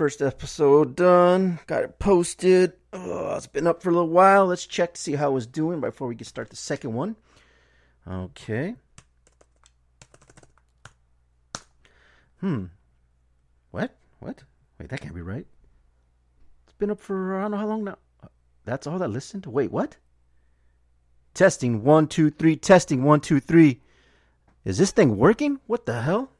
first episode done. Got it posted. Oh, it's been up for a little while. Let's check to see how it's doing before we can start the second one. Okay. Hmm. What? What? Wait, that can't be right. It's been up for I don't know how long now. That's all that listened? Wait, what? Testing one, two, three, testing one, two, three. Is this thing working? What the hell?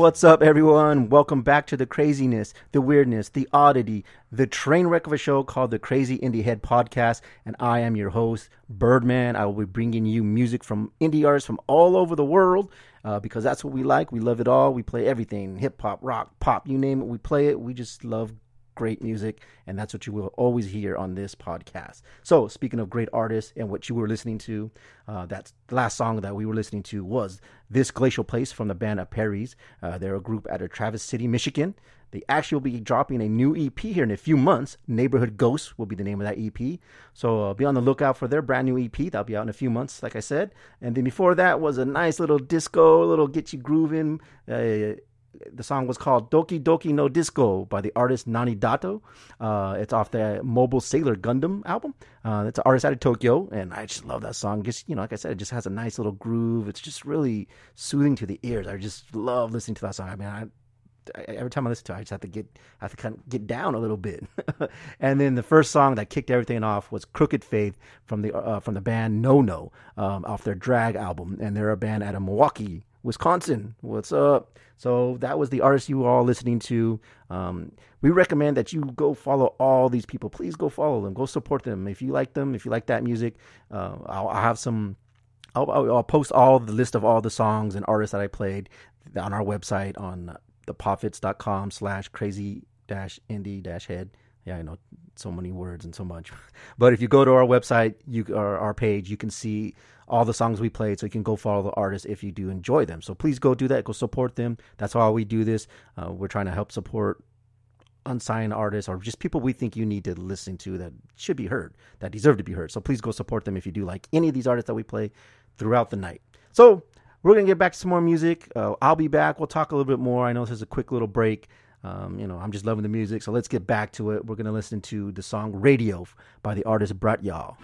What's up, everyone? Welcome back to the craziness, the weirdness, the oddity, the train wreck of a show called the Crazy Indie Head Podcast. And I am your host, Birdman. I will be bringing you music from indie artists from all over the world uh, because that's what we like. We love it all. We play everything hip hop, rock, pop, you name it. We play it. We just love great music, and that's what you will always hear on this podcast. So, speaking of great artists and what you were listening to, uh, that's the last song that we were listening to was "This Glacial Place" from the band of Perry's. Uh, they're a group out of Traverse City, Michigan. They actually will be dropping a new EP here in a few months. Neighborhood Ghosts will be the name of that EP. So uh, be on the lookout for their brand new EP. That'll be out in a few months, like I said. And then before that was a nice little disco, a little get you grooving. Uh, the song was called Doki Doki no Disco by the artist Nani Dato. Uh, it's off the Mobile Sailor Gundam album. Uh, it's an artist out of Tokyo, and I just love that song. Just you know, like I said, it just has a nice little groove. It's just really soothing to the ears. I just love listening to that song. I mean, I, every time I listen to it, I just have to get I have to kind of get down a little bit. and then the first song that kicked everything off was "Crooked Faith" from the uh, from the band No No um, off their Drag album, and they're a band out of Milwaukee, Wisconsin. What's up? So that was the artist you were all listening to. Um, we recommend that you go follow all these people. Please go follow them. Go support them if you like them. If you like that music, uh, I'll, I'll have some. I'll, I'll post all the list of all the songs and artists that I played on our website on thepopfits.com slash crazy dash indie dash head. Yeah, I know so many words and so much. But if you go to our website, you our page, you can see all the songs we played, so you can go follow the artists if you do enjoy them. So please go do that. Go support them. That's why we do this. Uh, we're trying to help support unsigned artists or just people we think you need to listen to that should be heard, that deserve to be heard. So please go support them if you do like any of these artists that we play throughout the night. So we're gonna get back to some more music. Uh, I'll be back. We'll talk a little bit more. I know this is a quick little break. Um, you know, I'm just loving the music, so let's get back to it. We're gonna listen to the song "Radio" by the artist Bratya.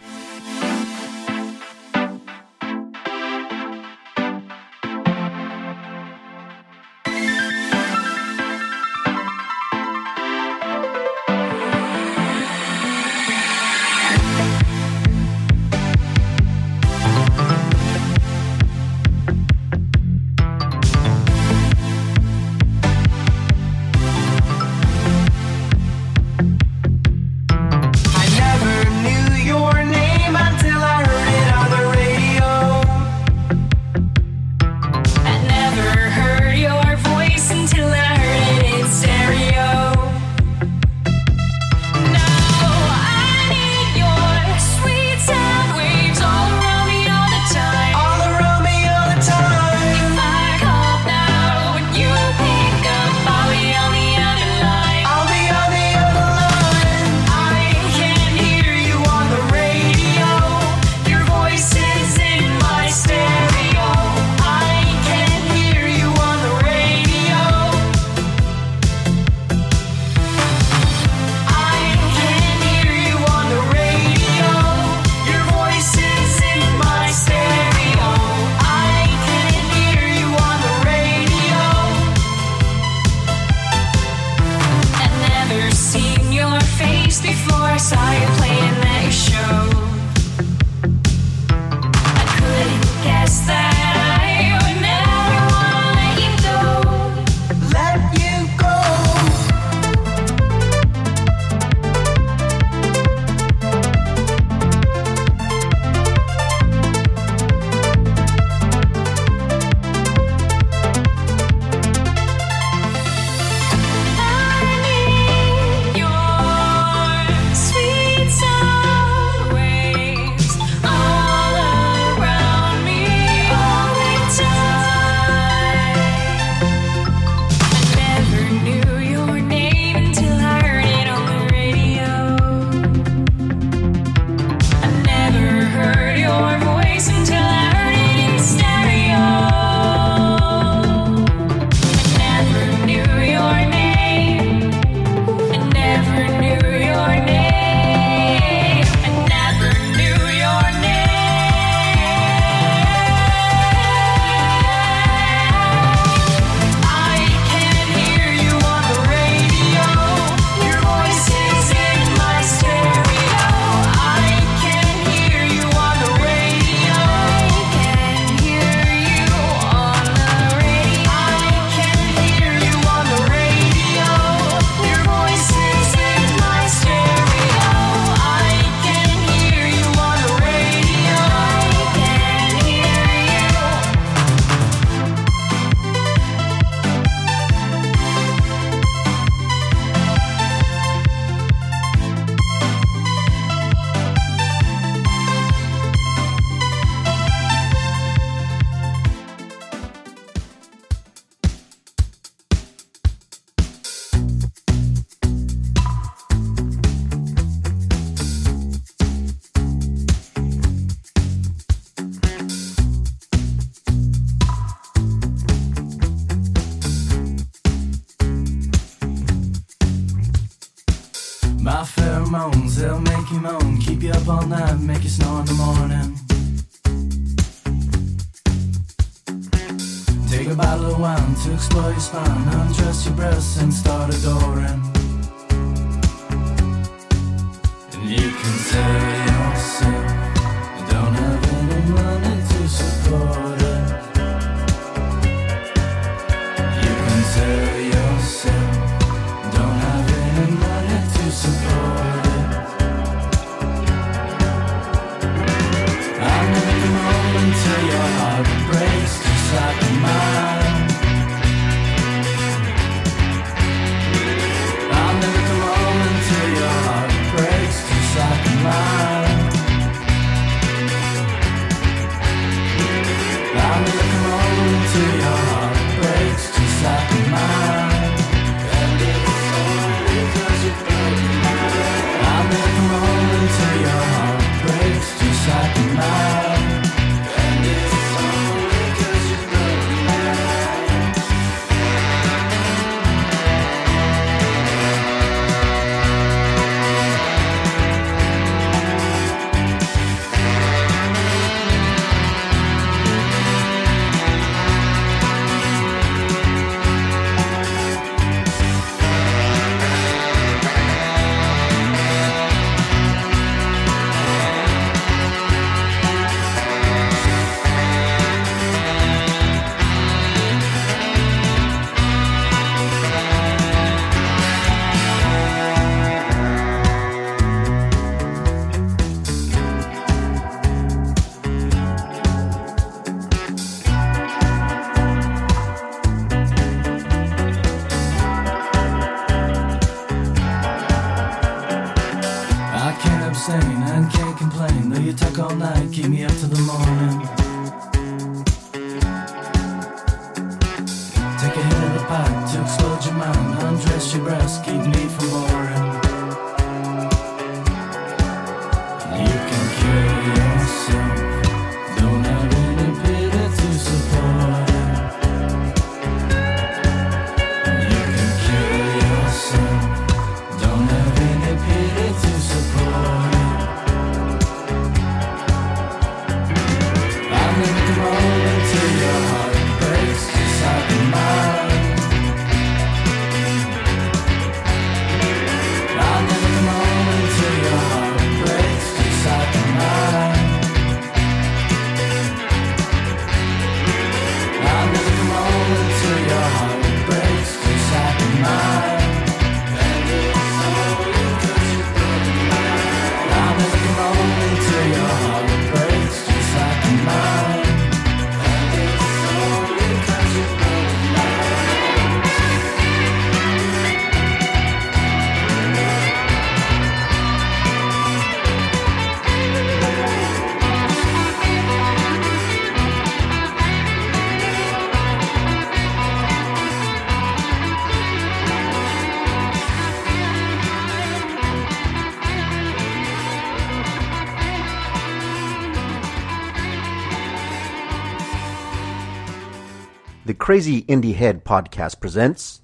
Crazy Indie Head podcast presents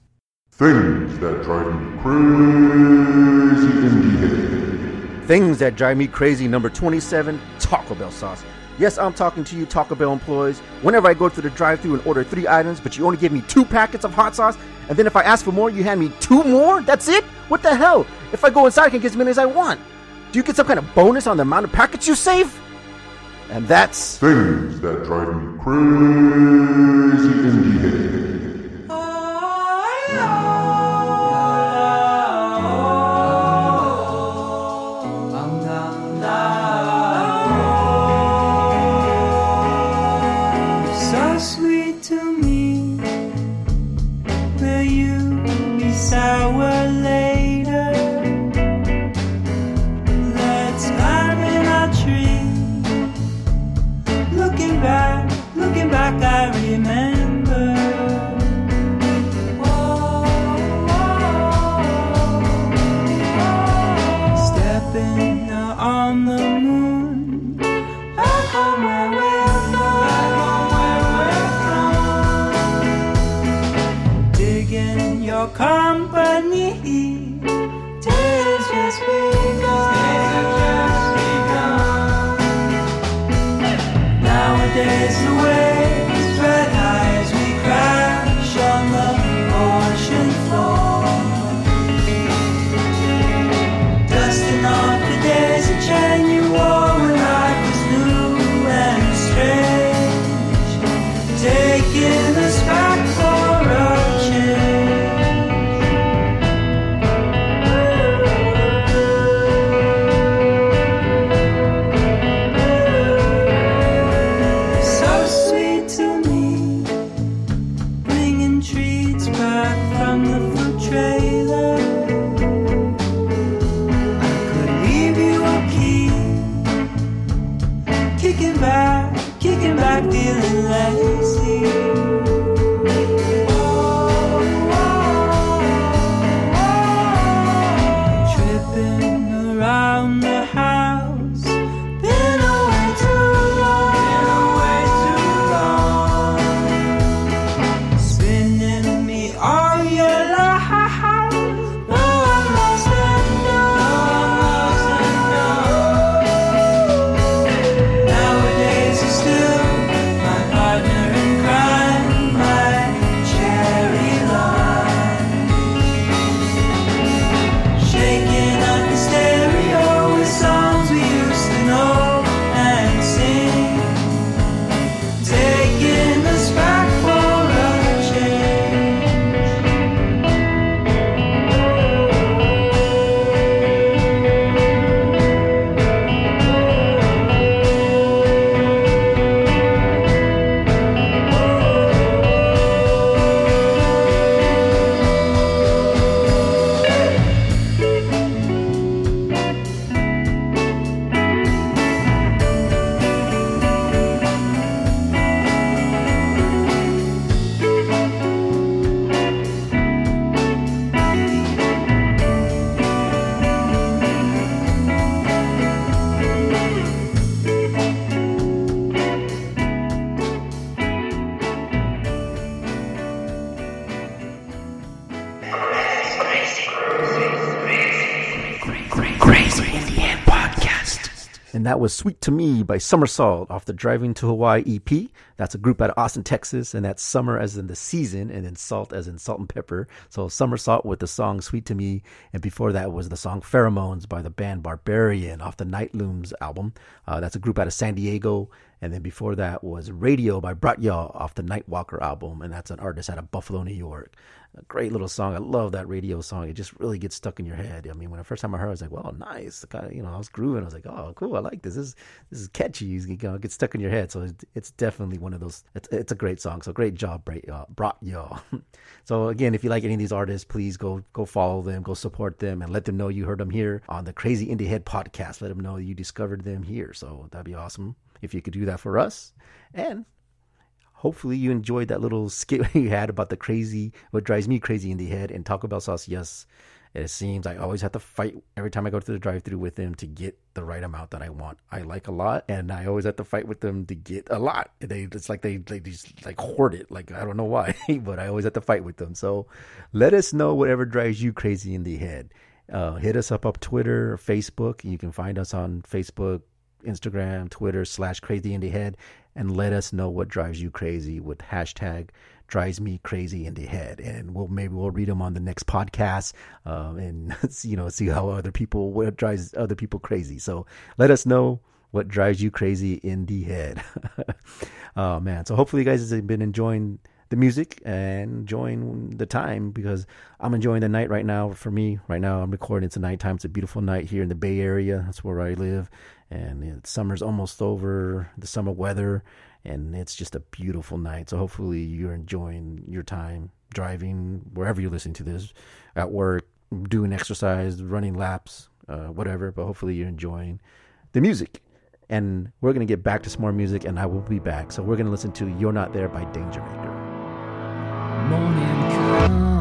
Things That Drive Me Crazy Indie Head. Things That Drive Me Crazy, number 27, Taco Bell Sauce. Yes, I'm talking to you, Taco Bell employees. Whenever I go through the drive through and order three items, but you only give me two packets of hot sauce, and then if I ask for more, you hand me two more? That's it? What the hell? If I go inside, I can get as many as I want. Do you get some kind of bonus on the amount of packets you save? And that's Things That Drive Me Crazy Indie Head. That was Sweet to Me by Somersault off the Driving to Hawaii EP. That's a group out of Austin, Texas. And that's summer as in the season, and then salt as in salt and pepper. So Somersault with the song Sweet to Me. And before that was the song Pheromones by the band Barbarian off the Night Looms album. Uh, that's a group out of San Diego. And then before that was Radio by Bratya off the Nightwalker album. And that's an artist out of Buffalo, New York. A great little song. I love that radio song. It just really gets stuck in your head. I mean, when the first time I heard, it, I was like, "Well, nice." Kind of, you know, I was grooving. I was like, "Oh, cool. I like this. This is this is catchy." You know, it gets stuck in your head. So it's, it's definitely one of those. It's, it's a great song. So great job, Bra- uh, brought y'all. so again, if you like any of these artists, please go go follow them, go support them, and let them know you heard them here on the Crazy Indie Head podcast. Let them know you discovered them here. So that'd be awesome if you could do that for us. And hopefully you enjoyed that little skit we had about the crazy what drives me crazy in the head and taco bell sauce yes. It seems i always have to fight every time i go to the drive through with them to get the right amount that i want. I like a lot and i always have to fight with them to get a lot. They it's like they, they just like hoard it. Like i don't know why but i always have to fight with them. So let us know whatever drives you crazy in the head. Uh, hit us up up twitter or facebook. You can find us on facebook Instagram, Twitter, slash crazy in the head, and let us know what drives you crazy with hashtag drives me crazy in the head. And we'll maybe we'll read them on the next podcast, um, and you know see how other people what drives other people crazy. So let us know what drives you crazy in the head. oh man! So hopefully you guys have been enjoying the music and enjoying the time because I'm enjoying the night right now. For me, right now, I'm recording. It's a nighttime. It's a beautiful night here in the Bay Area. That's where I live, and summer's almost over. The summer weather, and it's just a beautiful night. So hopefully you're enjoying your time driving wherever you're listening to this, at work, doing exercise, running laps, uh, whatever. But hopefully you're enjoying the music. And we're going to get back to some more music, and I will be back. So we're going to listen to You're Not There by Danger Maker. Morning comes,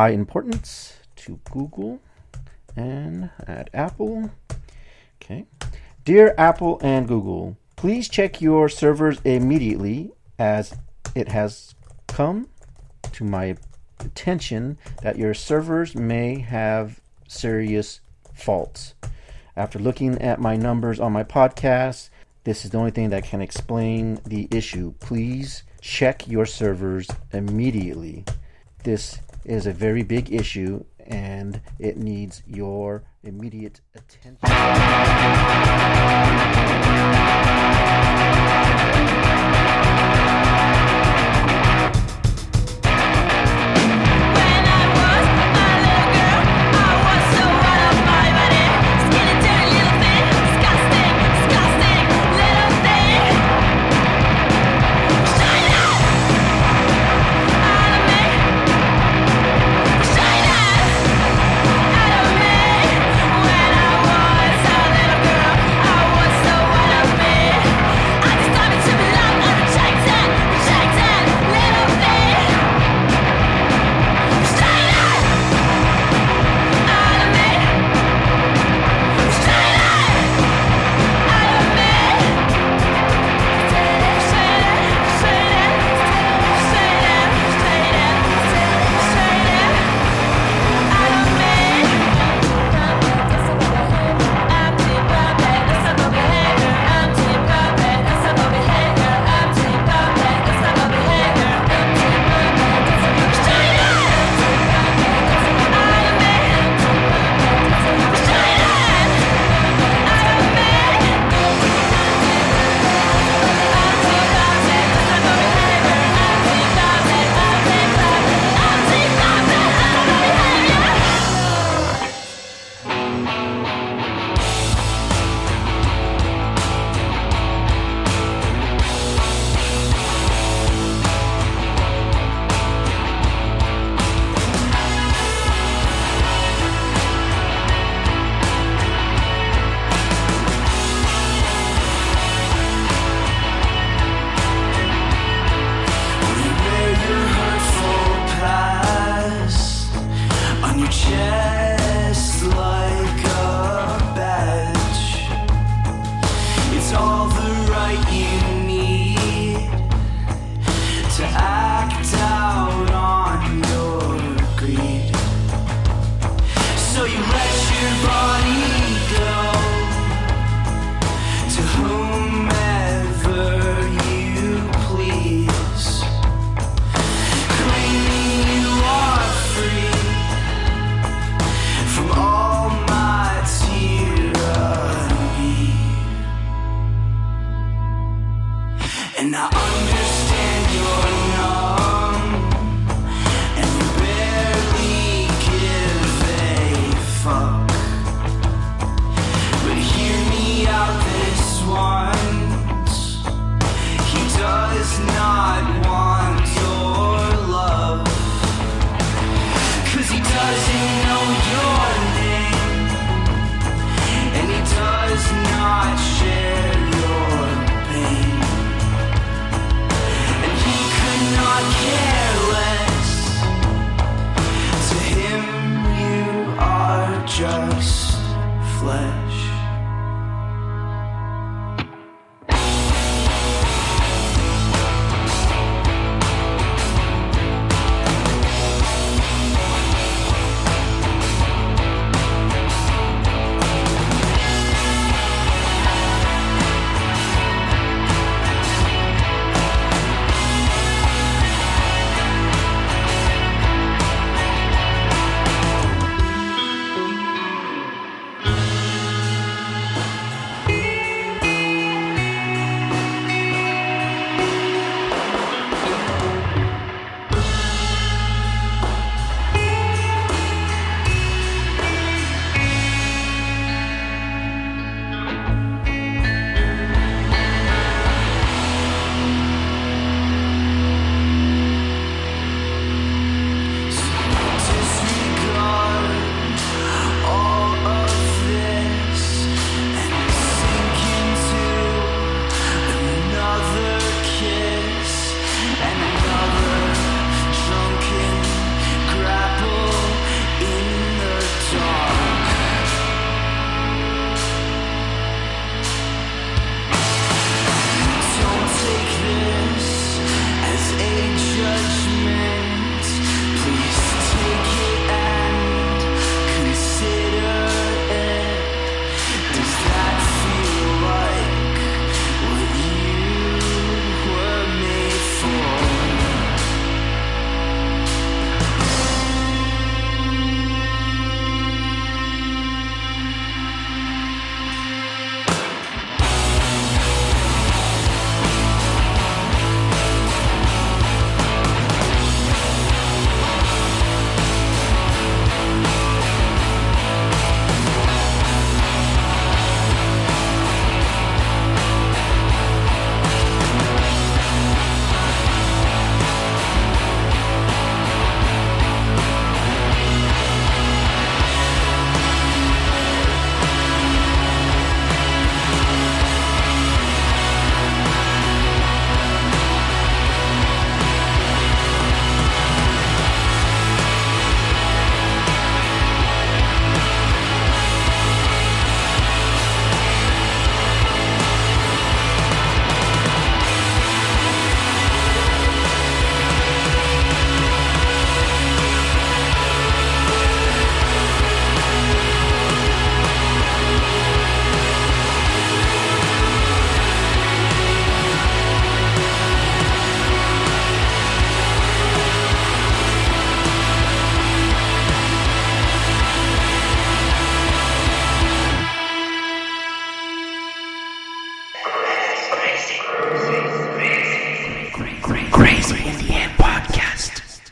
high importance to Google and at Apple. Okay. Dear Apple and Google, please check your servers immediately as it has come to my attention that your servers may have serious faults. After looking at my numbers on my podcast, this is the only thing that can explain the issue. Please check your servers immediately. This is a very big issue and it needs your immediate attention.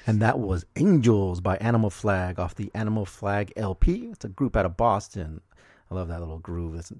And that was Angels by Animal Flag off the Animal Flag LP. It's a group out of Boston. I love that little groove. That's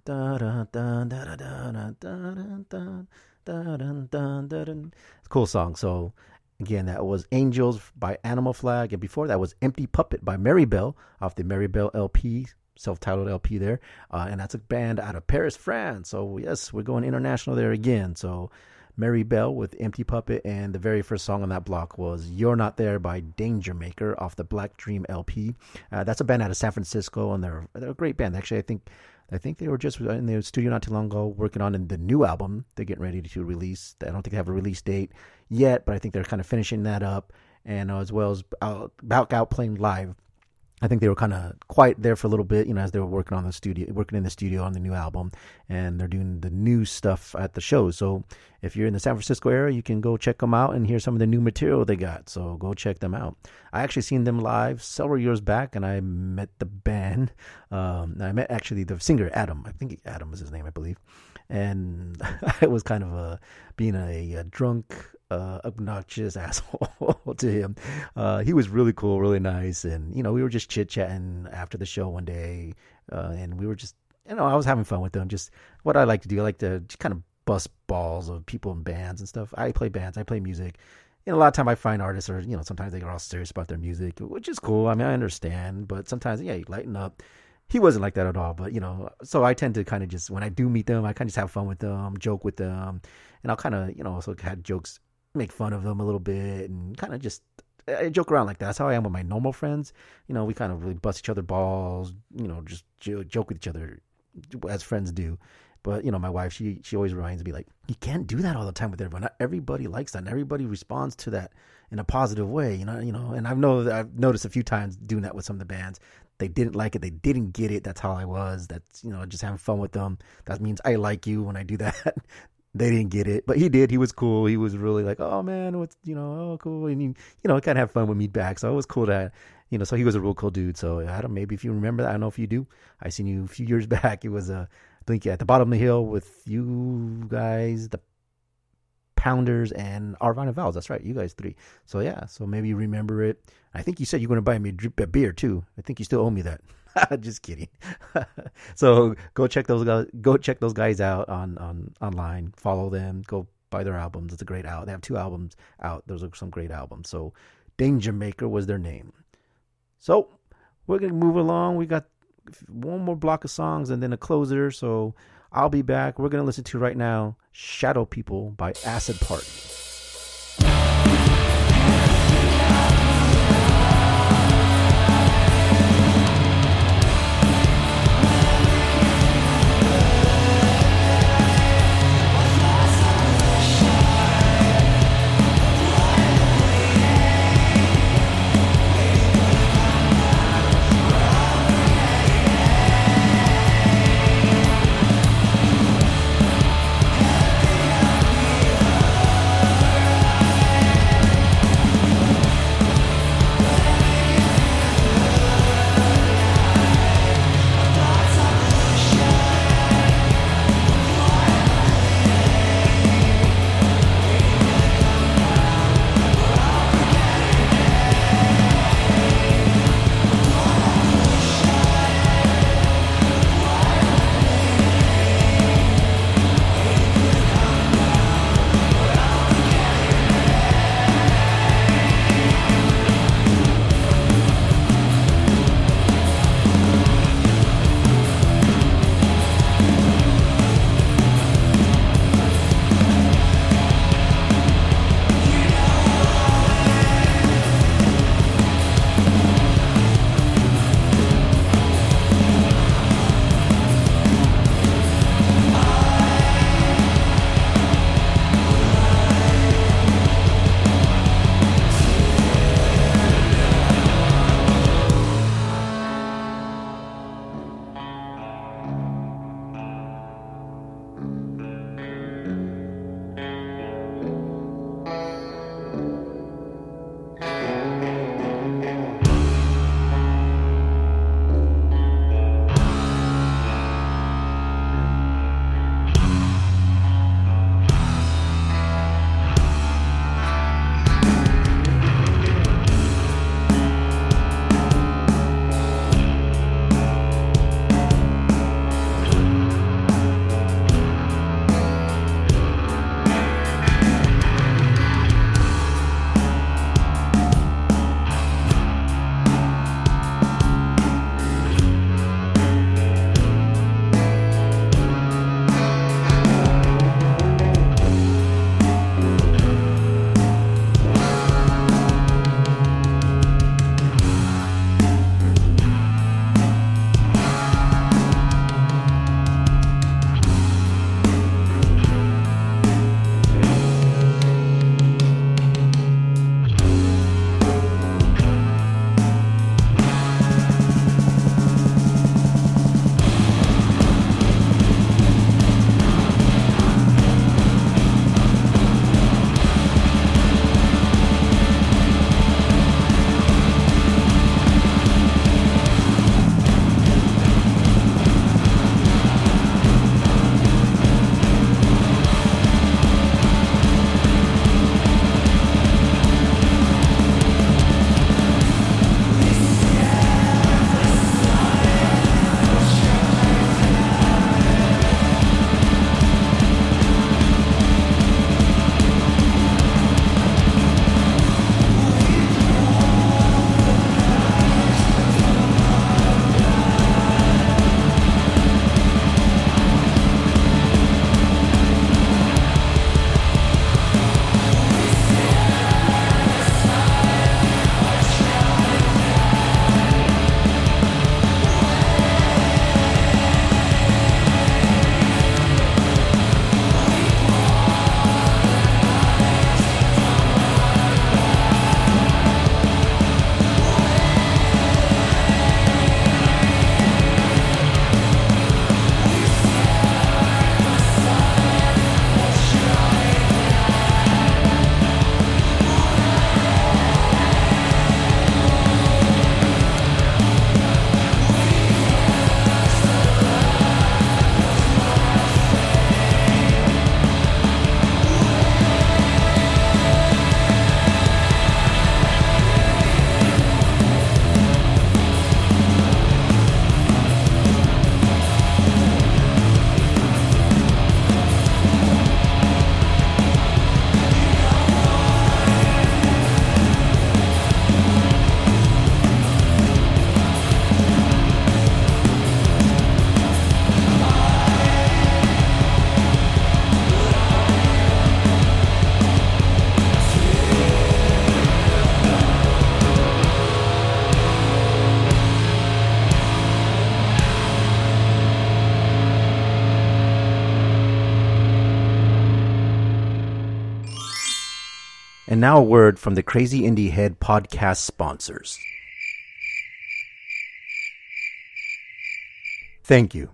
it's a cool song. So again, that was Angels by Animal Flag, and before that was Empty Puppet by Mary Bell off the Mary Bell LP, self-titled LP there, uh, and that's a band out of Paris, France. So yes, we're going international there again. So Mary Bell with Empty Puppet, and the very first song on that block was You're Not There by Danger Maker off the Black Dream LP. Uh, that's a band out of San Francisco, and they're, they're a great band. Actually, I think I think they were just in the studio not too long ago working on the new album they're getting ready to release. I don't think they have a release date yet, but I think they're kind of finishing that up, and as well as out, out playing live. I think they were kind of quiet there for a little bit, you know, as they were working on the studio, working in the studio on the new album, and they're doing the new stuff at the shows. So if you're in the San Francisco area, you can go check them out and hear some of the new material they got. So go check them out. I actually seen them live several years back, and I met the band. Um, I met actually the singer Adam. I think Adam was his name, I believe, and I was kind of a being a, a drunk uh, obnoxious asshole to him. Uh, he was really cool, really nice, and you know we were just chit chatting after the show one day, uh, and we were just you know I was having fun with them. Just what I like to do, I like to just kind of bust balls of people in bands and stuff. I play bands, I play music. And a lot of time I find artists are you know sometimes they get all serious about their music, which is cool. I mean I understand, but sometimes yeah, you lighten up he wasn't like that at all. But you know, so I tend to kind of just when I do meet them, I kind of just have fun with them, joke with them, and I'll kind of you know also had jokes, make fun of them a little bit, and kind of just I joke around like that. That's how I am with my normal friends. You know, we kind of really bust each other balls. You know, just joke with each other as friends do. But you know, my wife, she she always reminds me like, you can't do that all the time with everyone. Not everybody likes that, and everybody responds to that in a positive way. You know, you know. And I've know I've noticed a few times doing that with some of the bands. They didn't like it. They didn't get it. That's how I was. That's you know, just having fun with them. That means I like you when I do that. they didn't get it, but he did. He was cool. He was really like, oh man, what's you know, oh cool, and he, you know, kind of have fun with me back. So it was cool that you know. So he was a real cool dude. So I don't maybe if you remember that. I don't know if you do. I seen you a few years back. It was a I think at the bottom of the hill with you guys, the Pounders and Arvine and Vowels. That's right, you guys three. So yeah, so maybe you remember it. I think you said you're going to buy me a beer too. I think you still owe me that. Just kidding. so go check those guys. Go check those guys out on on online. Follow them. Go buy their albums. It's a great out. They have two albums out. Those are some great albums. So Danger Maker was their name. So we're gonna move along. We got one more block of songs and then a closer. So I'll be back. We're gonna listen to right now Shadow People by Acid Party. And now a word from the Crazy Indie Head podcast sponsors. Thank you.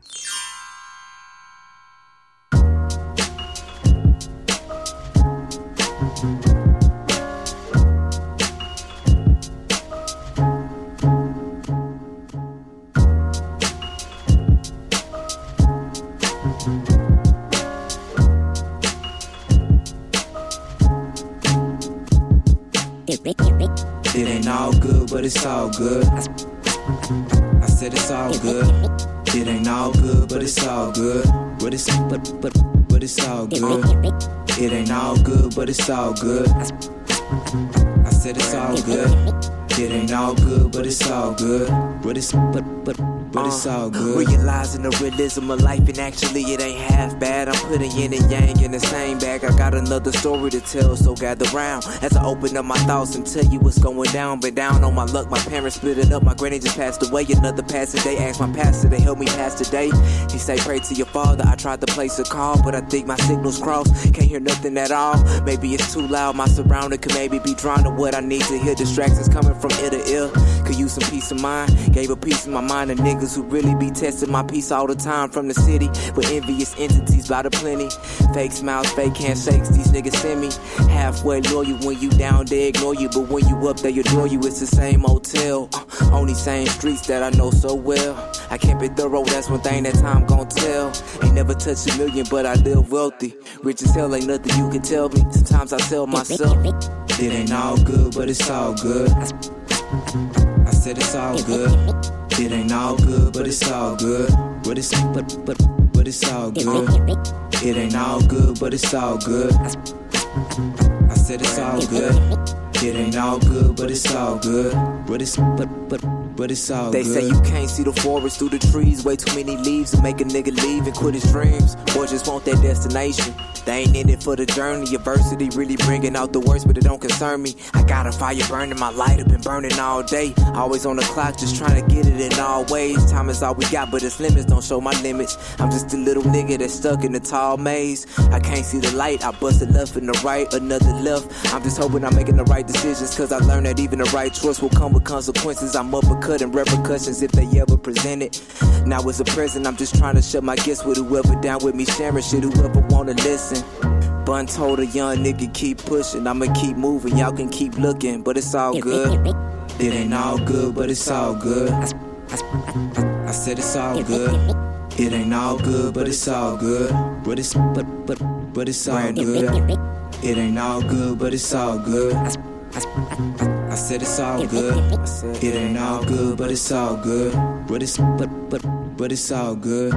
But it's all good. I said it's all good. It ain't all good, but it's all good. But it's but but but it's all good. It ain't all good, but it's all good. I said it's all good. It ain't all good, but it's all good. But it's but but but it's all uh, good. Realizing the realism of life, and actually it ain't half bad. I'm putting yin and yang in the same bag. I got another story to tell, so gather round as I open up my thoughts and tell you what's going down. Been down on my luck, my parents split it up. My granny just passed away. Another passing day, asked my pastor to help me pass the day. He say, Pray to your father. I tried to place a call, but I think my signal's crossed. Can't hear nothing at all. Maybe it's too loud. My surrounding could maybe be drawn to what I need to hear. Distractions coming from ear to ear. Could use some peace of mind. Gave a piece of my mind to niggas who really be testing my peace all the time from the city. With envious entities by the plenty. Fake smiles, fake handshakes. These niggas send me. Halfway loyal when you down, they ignore you. But when you up, they adore you. It's the same hotel. Uh, on these same streets that I know so well. I can't be thorough, that's one thing that time gon' tell. Ain't never touched a million, but I live wealthy. Rich as hell, ain't nothing you can tell me. Sometimes I tell myself, it ain't all good, but it's all good. I said it's all good. It ain't all good, but it's all good. But it's but but but it's all good. It ain't all good, but it's all good. I said it's all good. It ain't all good, but it's all good. But it's but but but it's all they good. They say you can't see the forest through the trees. Way too many leaves to make a nigga leave and quit his dreams. Or just want that destination. They ain't in it for the journey. Adversity really bringing out the worst, but it don't concern me. I got a fire burning, my light up and burning all day. Always on the clock, just trying to get it in all ways. Time is all we got, but its limits don't show my limits. I'm just a little nigga that's stuck in the tall maze. I can't see the light, I bust busted left and the right, another left. I'm just hoping I'm making the right decisions, cause I learned that even the right choice will come with consequences. I'm uppercutting repercussions if they ever present it. Now it's a present, I'm just trying to shut my gifts with whoever down with me, sharing shit, whoever wanna listen. Bun told a young nigga keep pushing, I'ma keep moving, y'all can keep looking, but it's all good. It ain't all good, but it's all good. I said it's all good. It ain't all good, but it's all good. But it's but but but it's all good. It ain't all good, but it's all good. I said it's all good. It ain't all good, but it's all good. But it's but but but it's all good.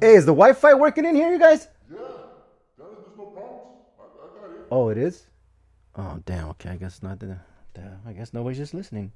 Hey, is the Wi-Fi working in here, you guys? Yeah, there's no problems. I, I got it. Oh, it is. Oh, damn. Okay, I guess not. The, the, I guess nobody's just listening.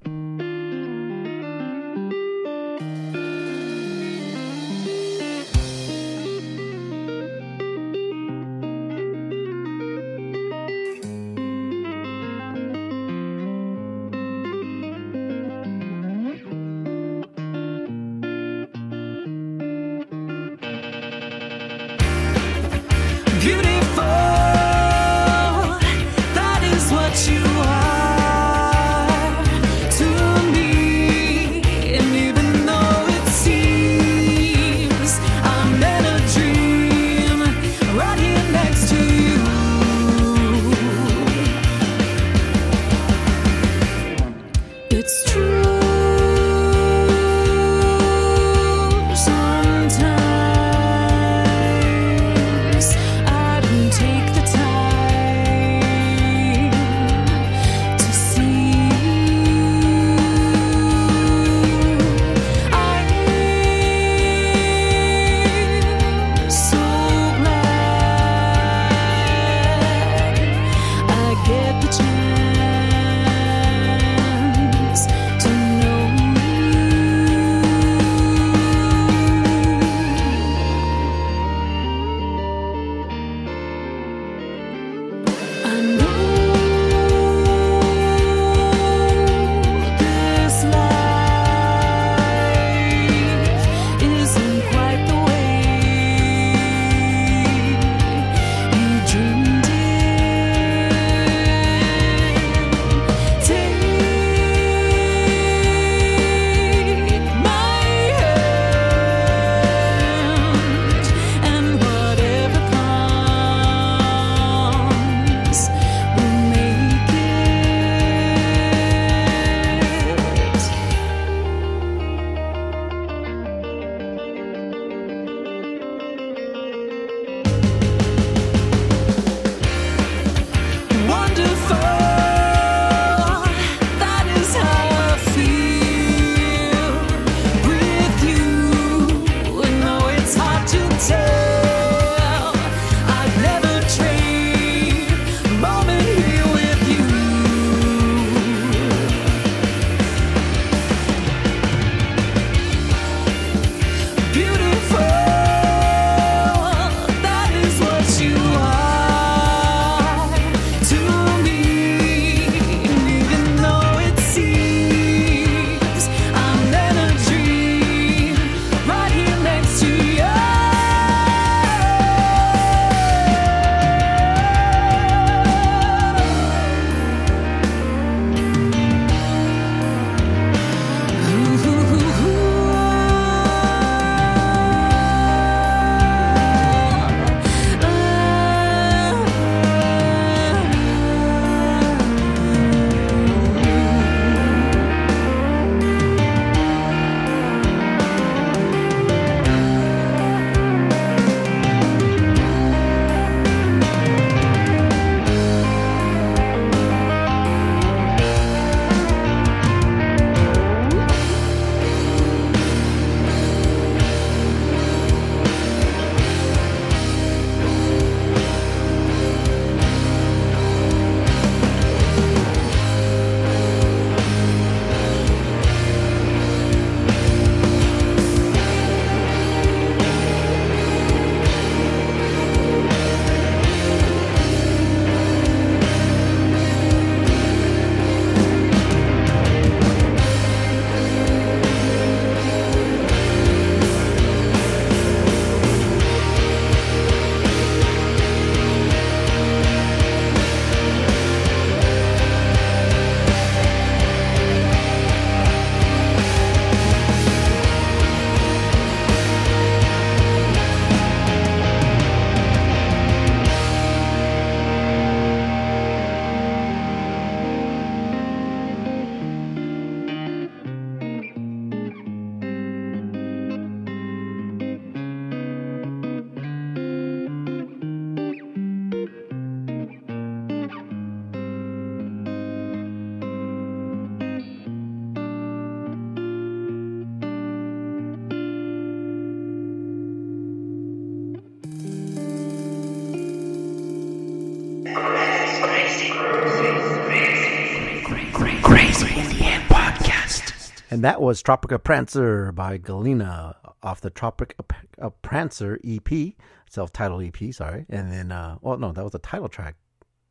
And that was Tropica Prancer by Galena off the Tropic a Prancer EP, self-titled EP, sorry. And then, uh, well, no, that was the title track,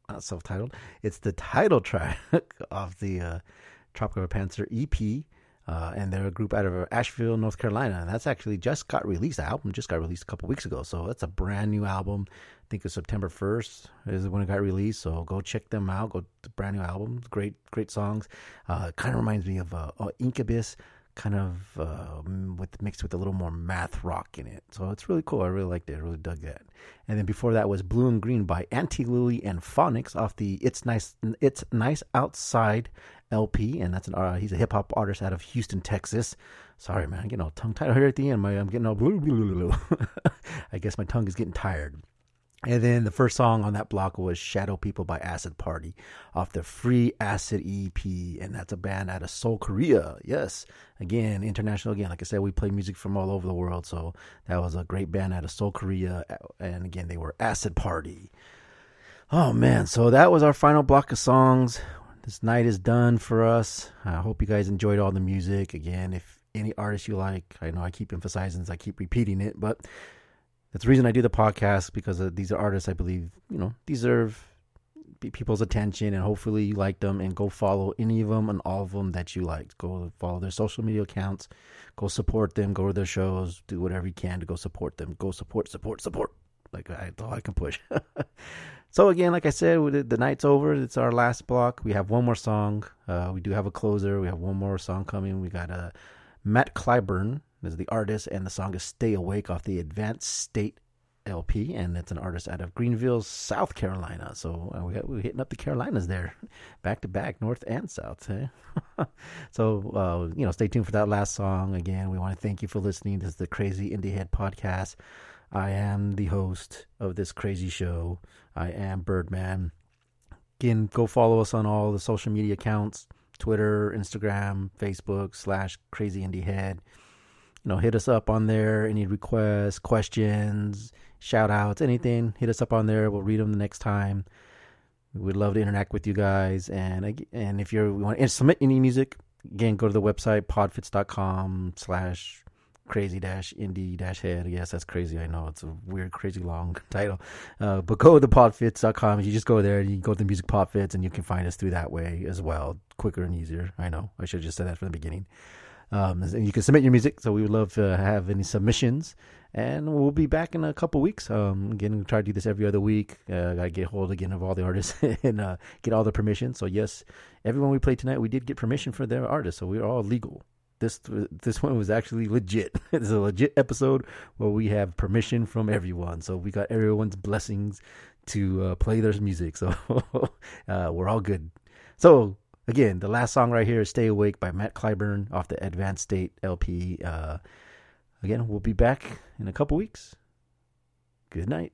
not self-titled. It's the title track of the uh, Tropica Prancer EP. Uh, and they're a group out of Asheville, North Carolina, and that's actually just got released. The album just got released a couple weeks ago, so that's a brand new album. I think it's September first is when it got released. So go check them out. Go brand new album, great, great songs. Uh, kind of reminds me of uh, uh, Incubus, kind of uh, with mixed with a little more math rock in it. So it's really cool. I really liked it. I really dug that. And then before that was Blue and Green by Anti Lilly and Phoniks off the It's Nice It's Nice Outside LP, and that's an uh, he's a hip hop artist out of Houston, Texas. Sorry, man, I'm getting all tongue tied here at the end. My I'm getting all blue. I guess my tongue is getting tired. And then the first song on that block was Shadow People by Acid Party off the Free Acid EP. And that's a band out of Seoul, Korea. Yes. Again, international. Again, like I said, we play music from all over the world. So that was a great band out of Seoul, Korea. And again, they were Acid Party. Oh, man. So that was our final block of songs. This night is done for us. I hope you guys enjoyed all the music. Again, if any artist you like, I know I keep emphasizing this, I keep repeating it, but that's the reason I do the podcast because uh, these are artists I believe you know deserve people's attention, and hopefully you like them and go follow any of them and all of them that you like. Go follow their social media accounts, go support them, go to their shows, do whatever you can to go support them. Go support, support, support. Like I, that's all I can push. so again, like I said, the, night's over. It's our last block. We have one more song. Uh, we do have a closer. We have one more song coming. We got uh, Matt Clyburn is the artist, and the song is "Stay Awake" off the Advanced State LP, and it's an artist out of Greenville, South Carolina. So uh, we got, we're hitting up the Carolinas there, back to back, north and south. Eh? so uh, you know, stay tuned for that last song. Again, we want to thank you for listening. This is the Crazy Indie Head podcast. I am the host of this crazy show. I am Birdman. Again, go follow us on all the social media accounts: Twitter, Instagram, Facebook slash Crazy Indie Head you know, hit us up on there. Any requests, questions, shout outs, anything, hit us up on there. We'll read them the next time. We would love to interact with you guys. And and if you're, you want to submit any music, again, go to the website, podfits.com slash crazy dash indie dash head. Yes, that's crazy. I know it's a weird, crazy long title. Uh, but go to podfits.com. You just go there, you go to the music podfits, and you can find us through that way as well. Quicker and easier. I know. I should have just said that from the beginning. Um, and you can submit your music, so we would love to have any submissions. And we'll be back in a couple weeks. Um, again, we try to do this every other week. Uh, gotta get hold again of all the artists and uh, get all the permission. So yes, everyone we played tonight, we did get permission for their artists, so we're all legal. This this one was actually legit. it's a legit episode where we have permission from everyone. So we got everyone's blessings to uh, play their music. So uh, we're all good. So again, the last song right here is "Stay Awake" by Matt Clyburn off the Advanced State LP. Uh, again, we'll be back in a couple weeks. Good night.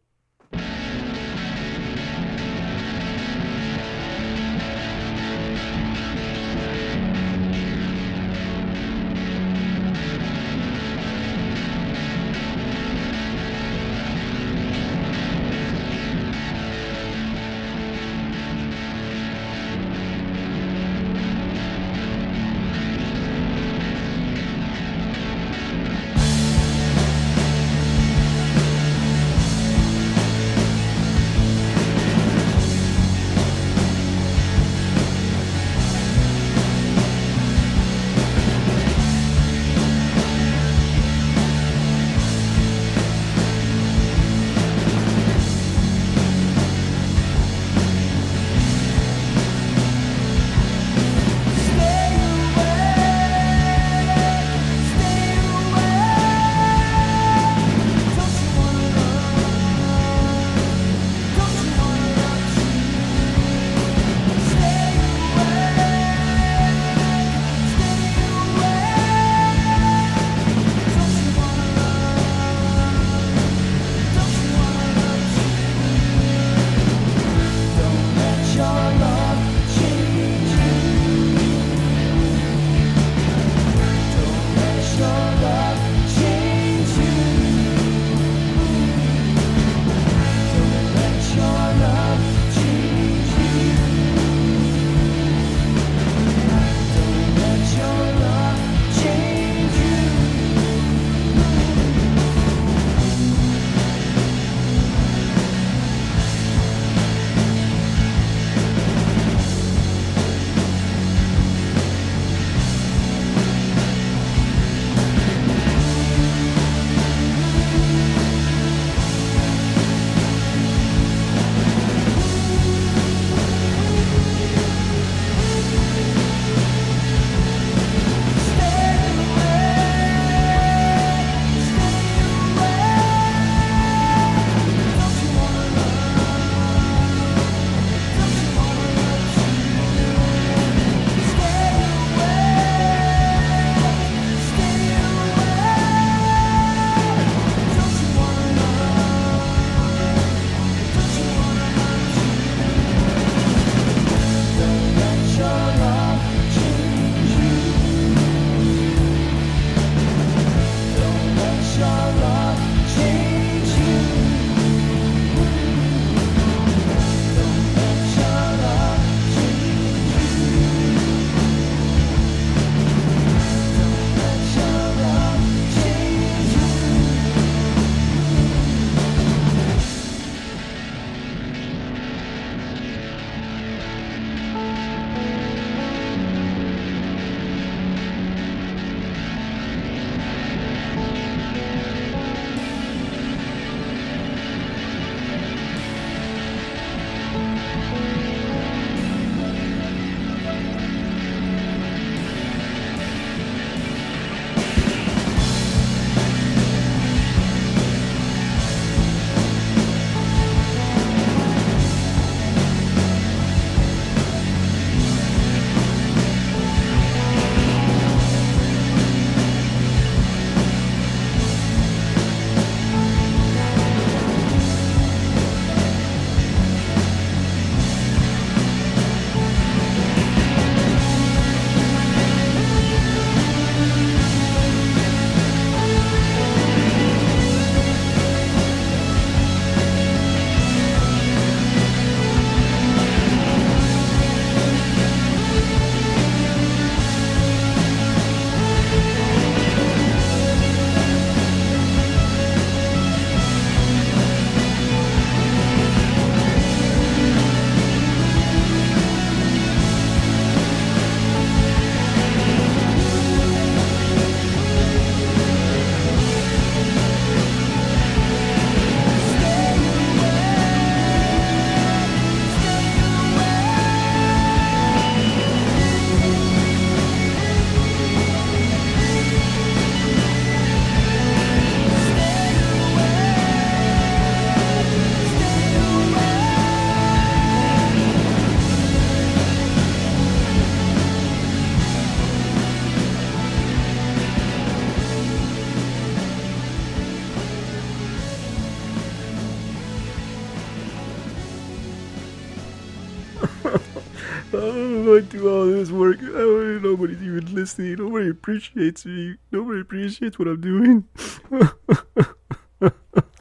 I do all this work. Oh, nobody's even listening. Nobody appreciates me. Nobody appreciates what I'm doing.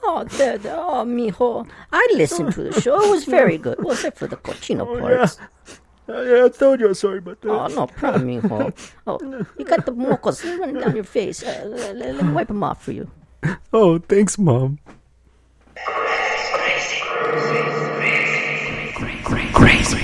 Oh, the, the, oh, mijo. I listened to the show. It was very good. Well, except for the cochino Oh, parts. yeah. yeah, I told you I'm sorry about that. Oh, no problem, mijo. Oh, you got the mocos running down your face. Uh, let, let- let me wipe them off for you. Oh, thanks, Mom. Crazy